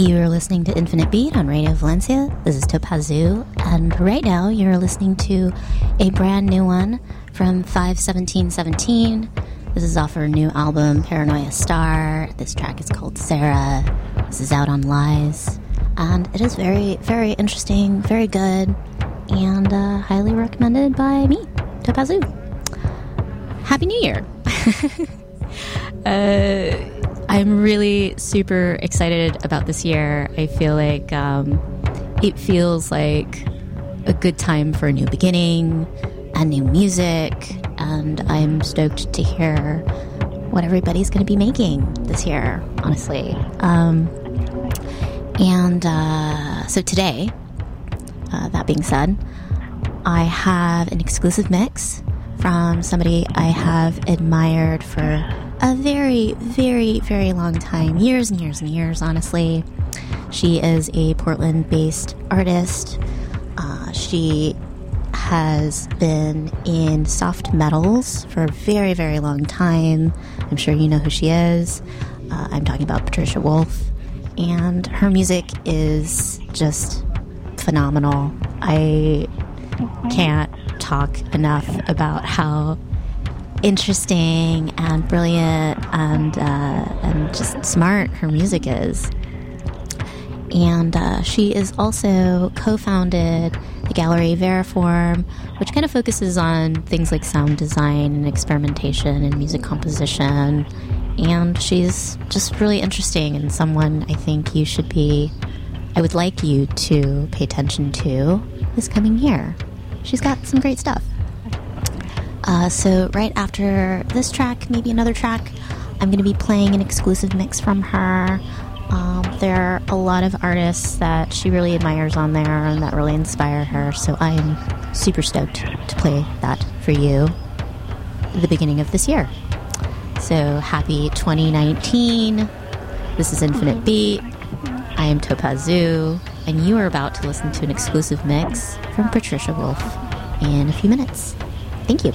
You're listening to Infinite Beat on Radio Valencia. This is Topazu, and right now you're listening to a brand new one from 51717. This is off her new album, Paranoia Star. This track is called Sara. This is out on Lies, and it is very, very interesting, very good, and uh, highly recommended by me, Topazu. Happy New Year! uh, I'm really super excited about this year. I feel like um, it feels like a good time for a new beginning and new music, and I'm stoked to hear what everybody's going to be making this year, honestly. Um, and uh, so today, uh, that being said, I have an exclusive mix from somebody I have admired for a very, very, very long time years and years and years, honestly. She is a Portland based artist. Uh, she has been in soft metals for a very, very long time. I'm sure you know who she is. Uh, I'm talking about Patricia Wolf. And her music is just phenomenal. I can't talk enough about how interesting and brilliant and uh, and just smart her music is. And uh, she is also co-founded the gallery Variform, which kind of focuses on things like sound design and experimentation and music composition. And she's just really interesting and someone I think you should be. I would like you to pay attention to this coming year. She's got some great stuff. Uh, so, right after this track, maybe another track, I'm going to be playing an exclusive mix from her. Um, there are a lot of artists that she really admires on there and that really inspire her, so I'm super stoked to play that for you at the beginning of this year. So, happy 2019. This is Infinite Beat. I am Topazu, and you are about to listen to an exclusive mix from Patricia Wolf in a few minutes. Thank you.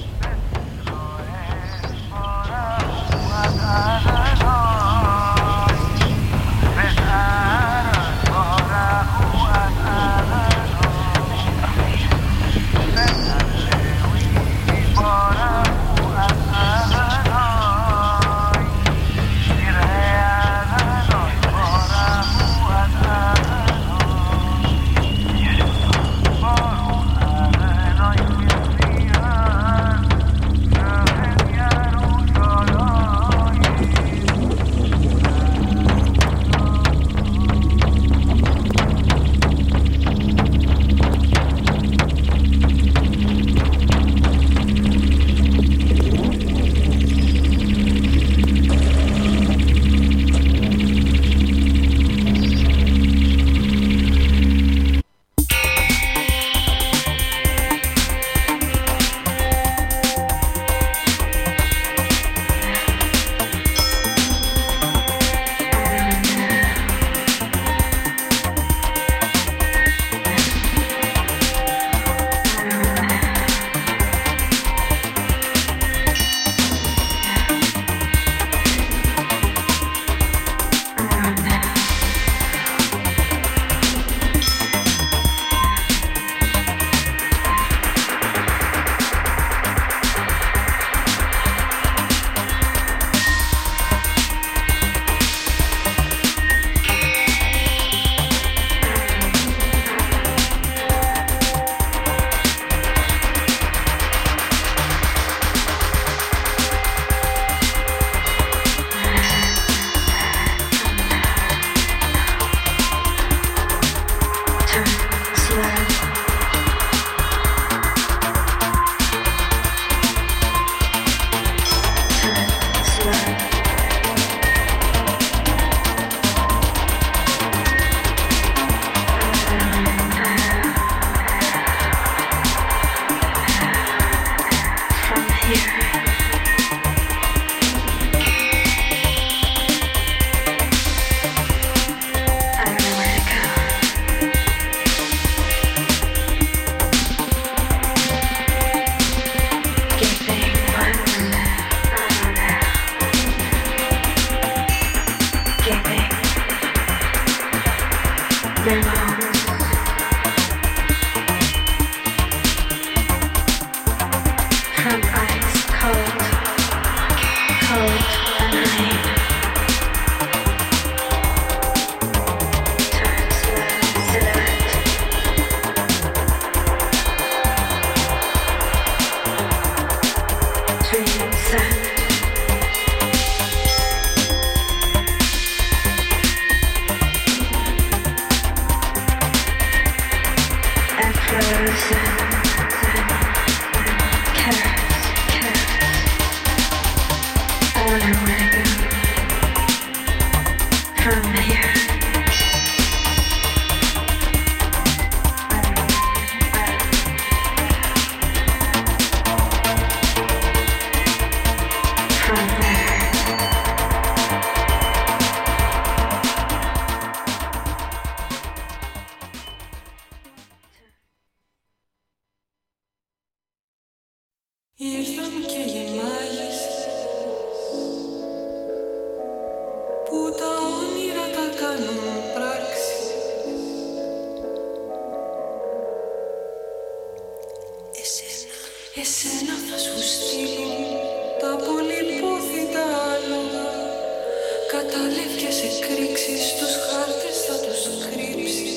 ρίξεις τους χάρτες θα τους κρύψεις.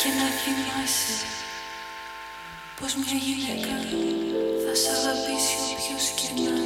Και να θυμάσαι πως μια γυναίκα θα σ' αγαπήσει όποιος και να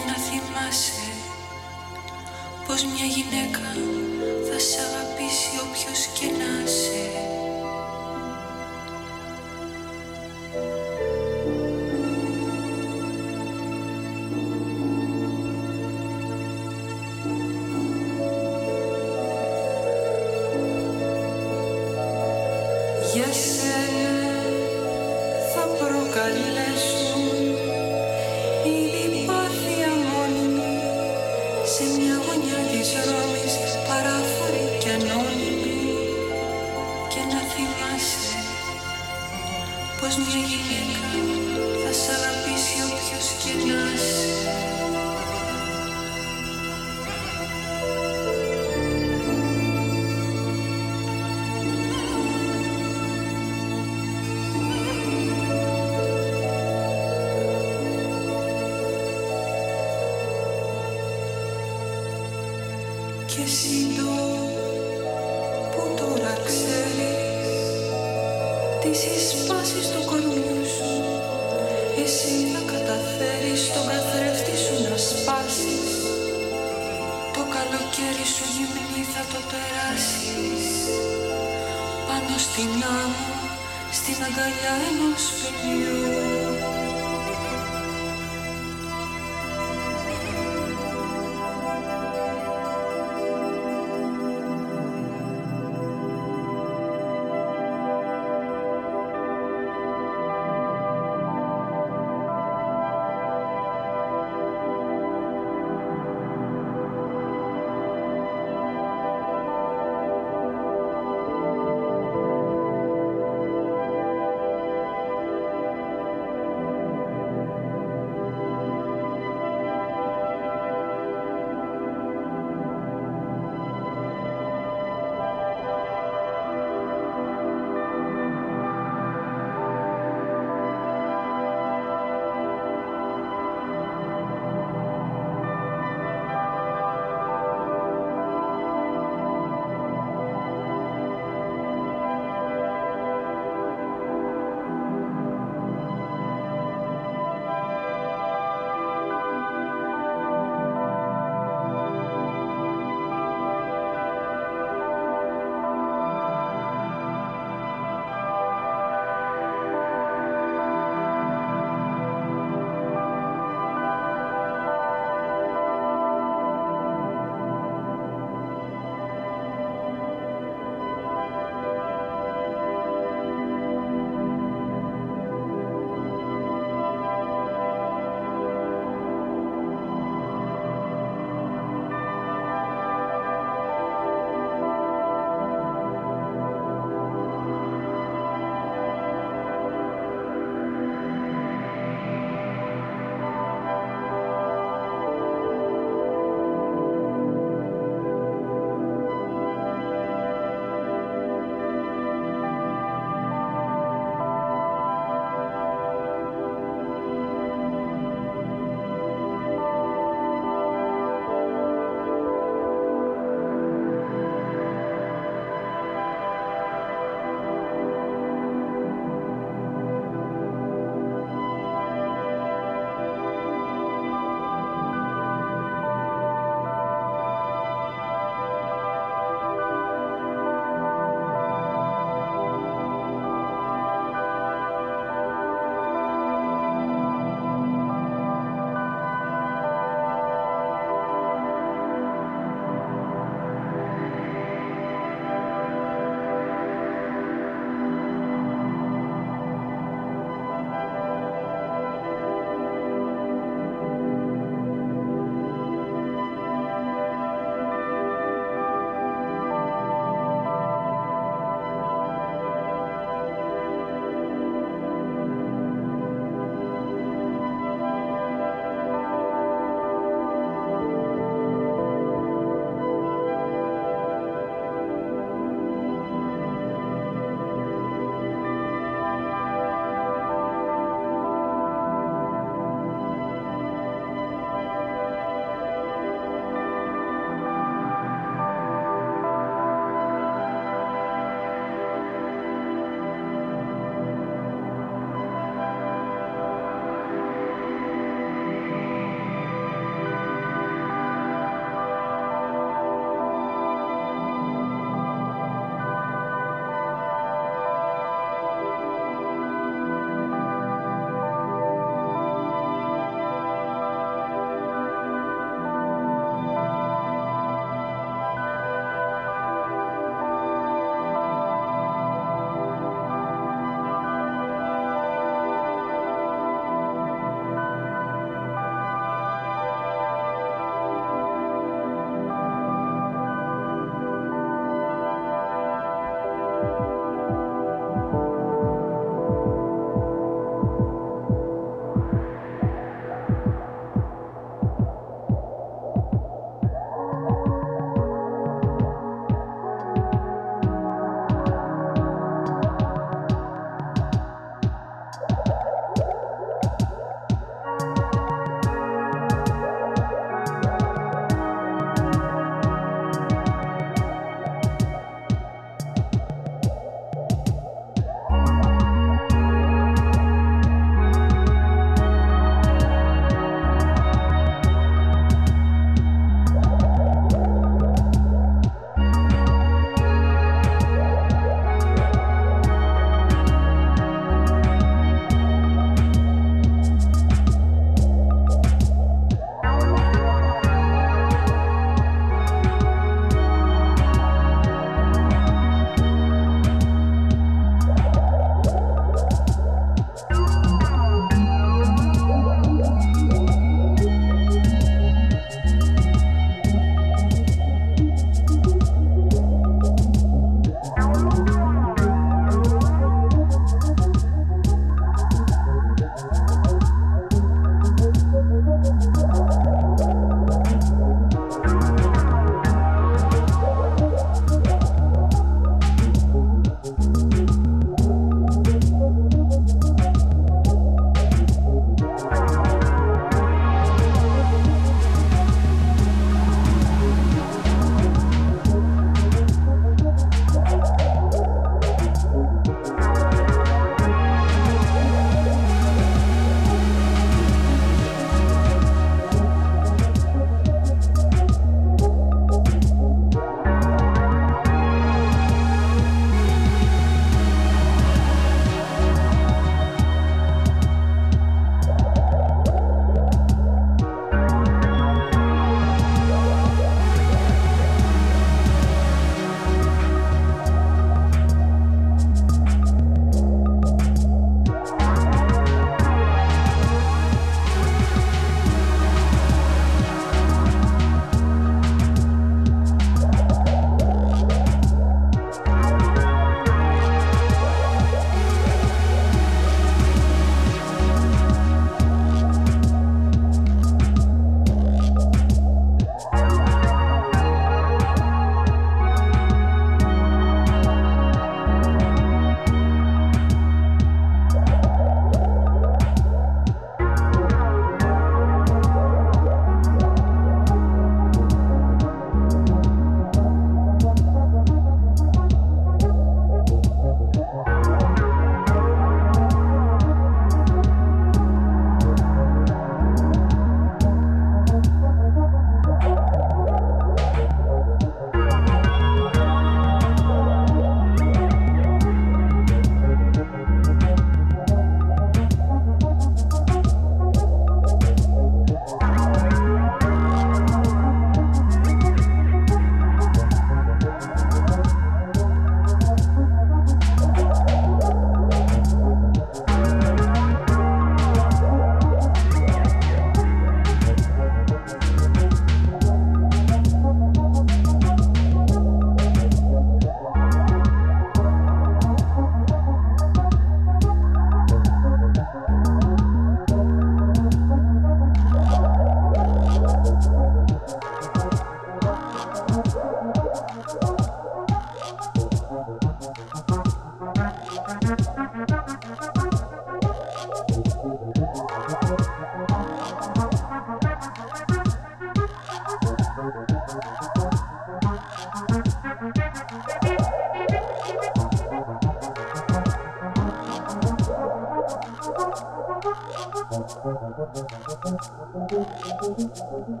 Thank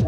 you.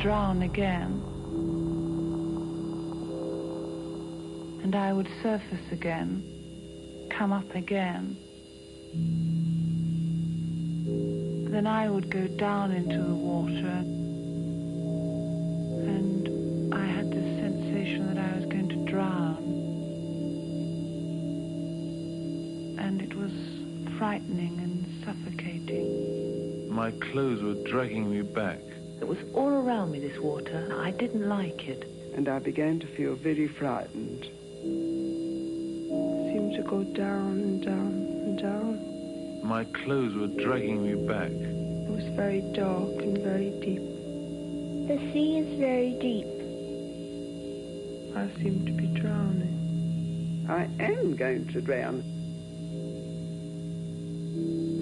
Drown again. And I would surface again, come up again. Then I would go down into the water this water. I didn't like it. and I began to feel very frightened. It Seemed to go down and down and down. My clothes were dragging me back. It was very dark and very deep. The sea is very deep. I seemed to be drowning. I am going to drown.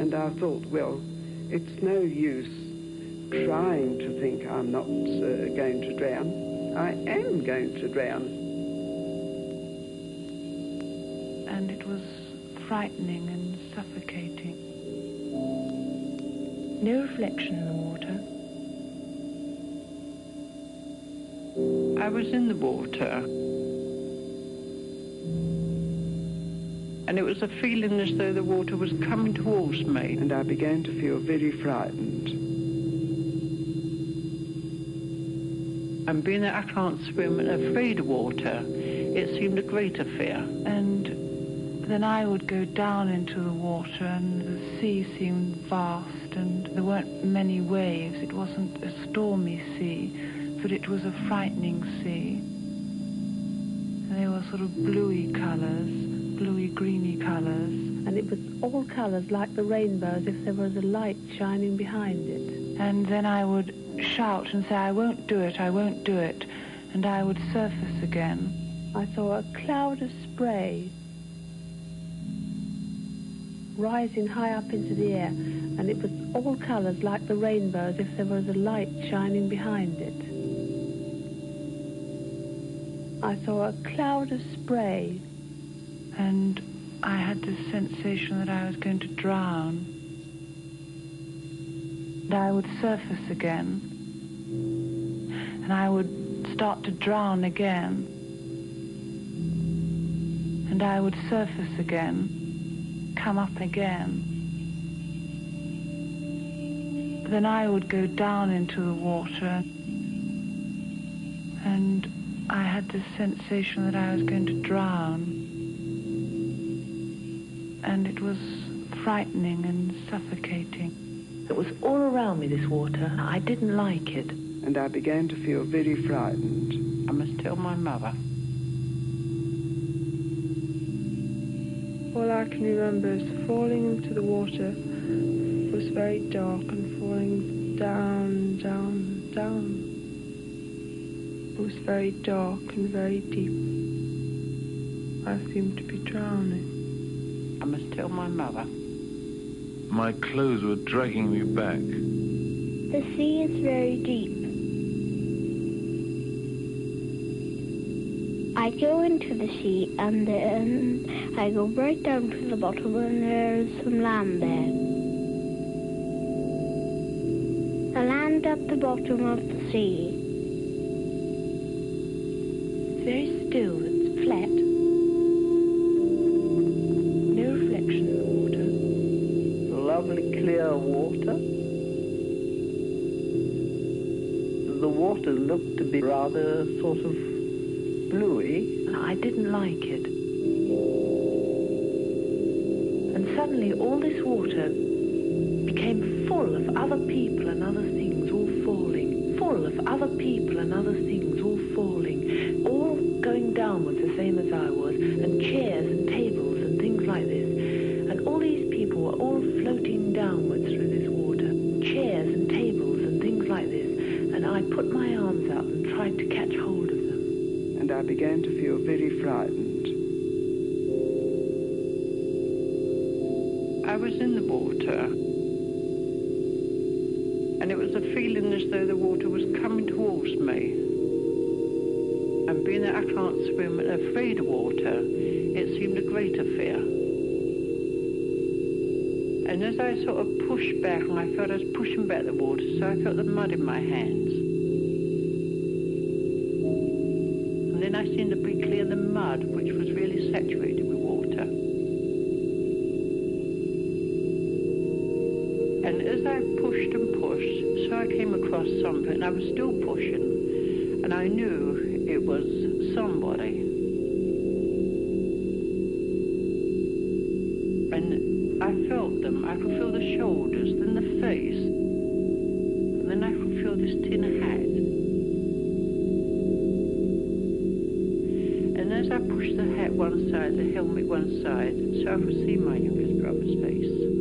And I thought, well, it's no use trying to think I'm not uh, going to drown. I am going to drown. And it was frightening and suffocating. No reflection in the water. I was in the water. And it was a feeling as though the water was coming towards me. And I began to feel very frightened. And being that I can't swim and afraid of water, it seemed a greater fear. And then I would go down into the water and the sea seemed vast and there weren't many waves. It wasn't a stormy sea, but it was a frightening sea. And they were sort of bluey colours, bluey greeny colours. and it was all colours like the rainbow as if there was a light shining behind it. And then I would shout and say, I won't do it, I won't do it. And I would surface again. I saw a cloud of spray rising high up into the air, and it was all colours like the rainbow as if there was a light shining behind it. I saw a cloud of spray And I had this sensation that I was going to drown. And I would surface again. And I would start to drown again. And I would surface again, come up again. Then I would go down into the water. And I had this sensation that I was going to drown and it was frightening and suffocating. It was all around me, this water. I didn't like it. And I began to feel very frightened. I must tell my mother. All I can remember is falling into the water It was very dark and falling down, down, down. It was very dark and very deep. I seemed to be drowning. I must tell my mother. My clothes were dragging me back. The sea is very deep. I go into the sea and then I go right down to the bottom and there's some land there. The land at the bottom of the sea. Very still, it's flat. No reflection in the water. Lovely clear water. The water looked to be rather sort of bluey. And I didn't like it. And suddenly all this water became full of other people and other things all falling. Full of other people and other things all falling. All going downwards the same as I was. Began to feel very frightened. I was in the water. And it was a feeling as though the water was coming towards me. And being that I can't swim and afraid of water, it seemed a greater fear. And as I sort of pushed back, and I felt I was pushing back the water, so I felt the mud in my hands. I came across something, I was still pushing, and I knew it was somebody. And I felt them. I could feel the shoulders, then the face, and then I could feel this tin hat. And as I pushed the hat one side, the helmet one side, so I could see my youngest brother's face.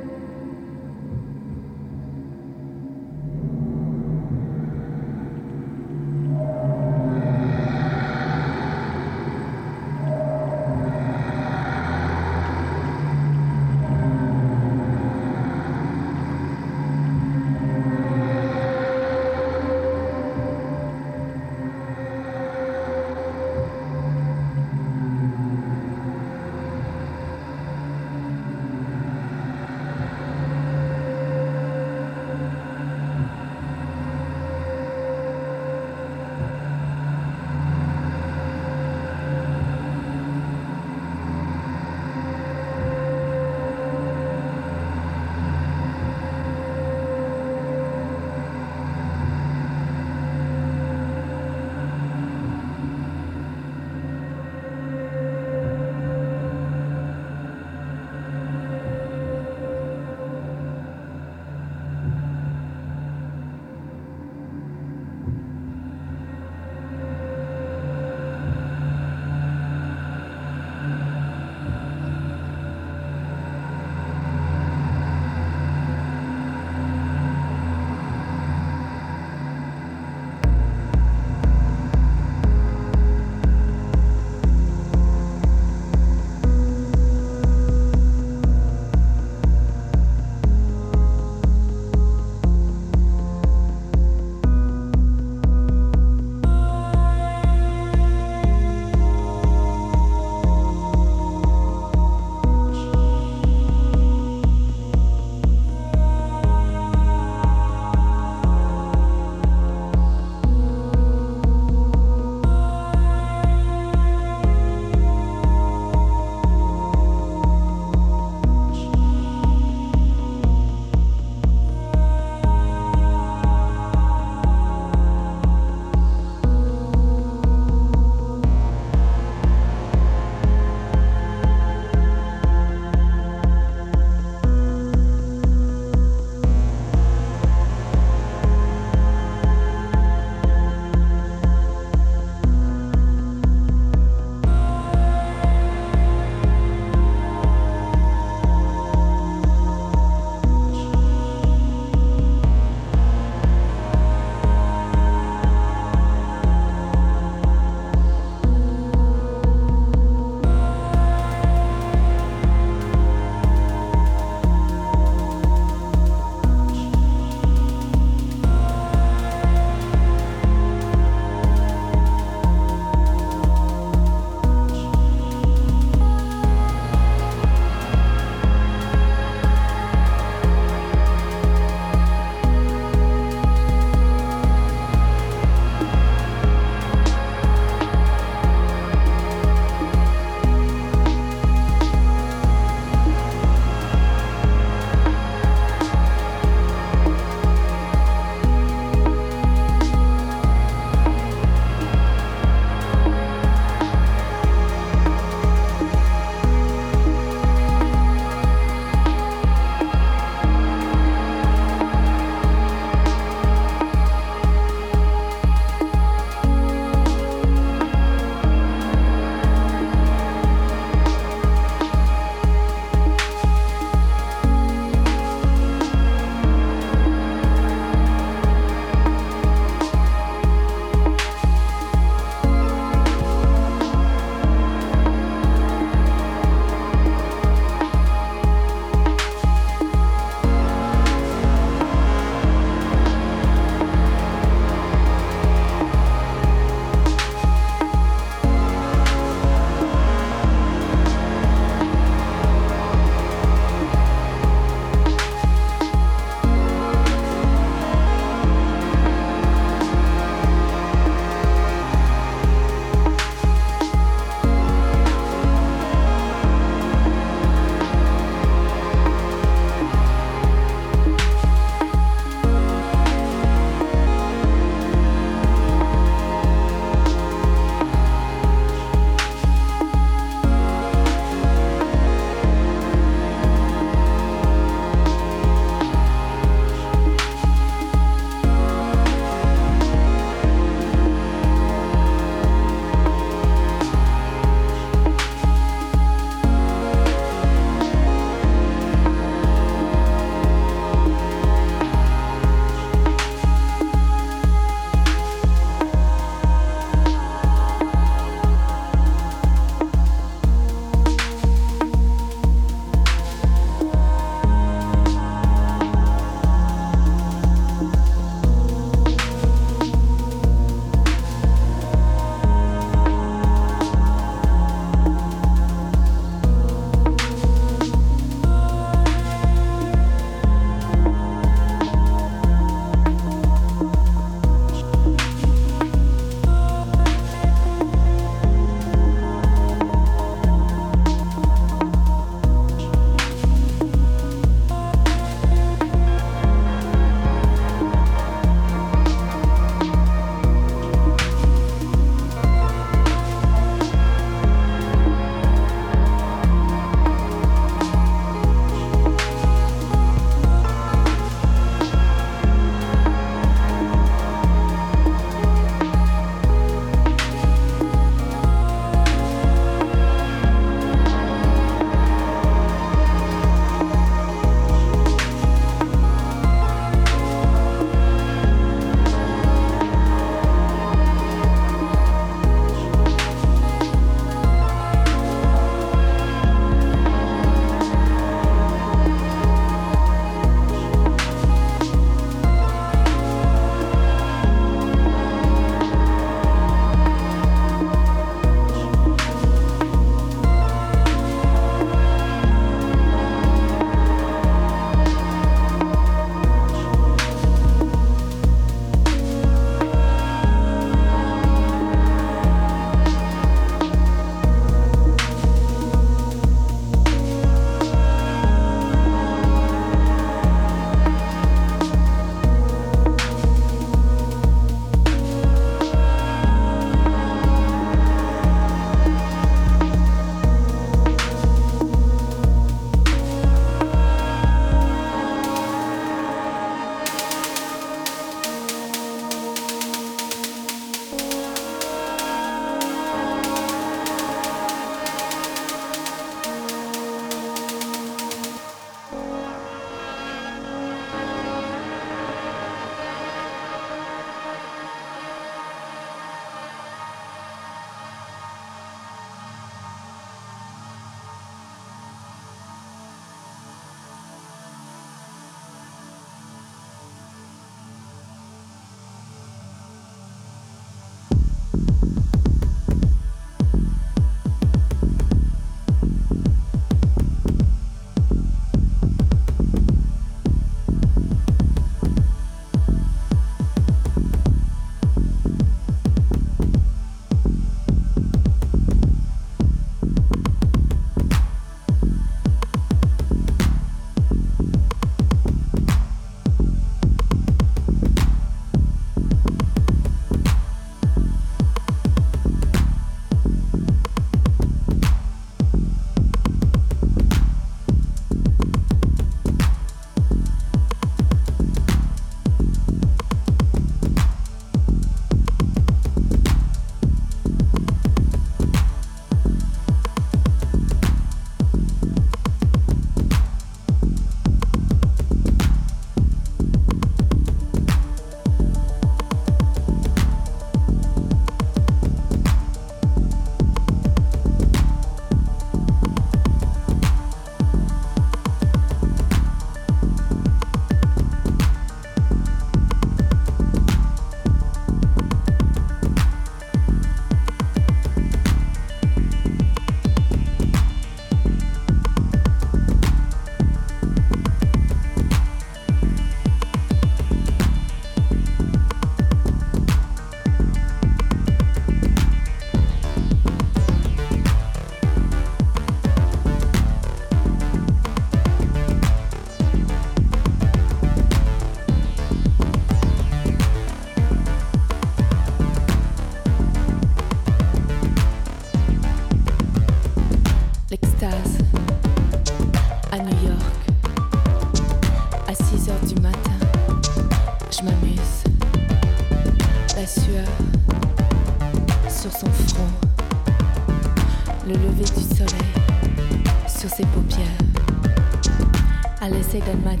Then my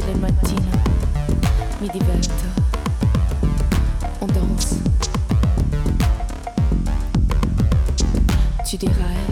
tutte le mattine mi diverto, on danse. Tu dirais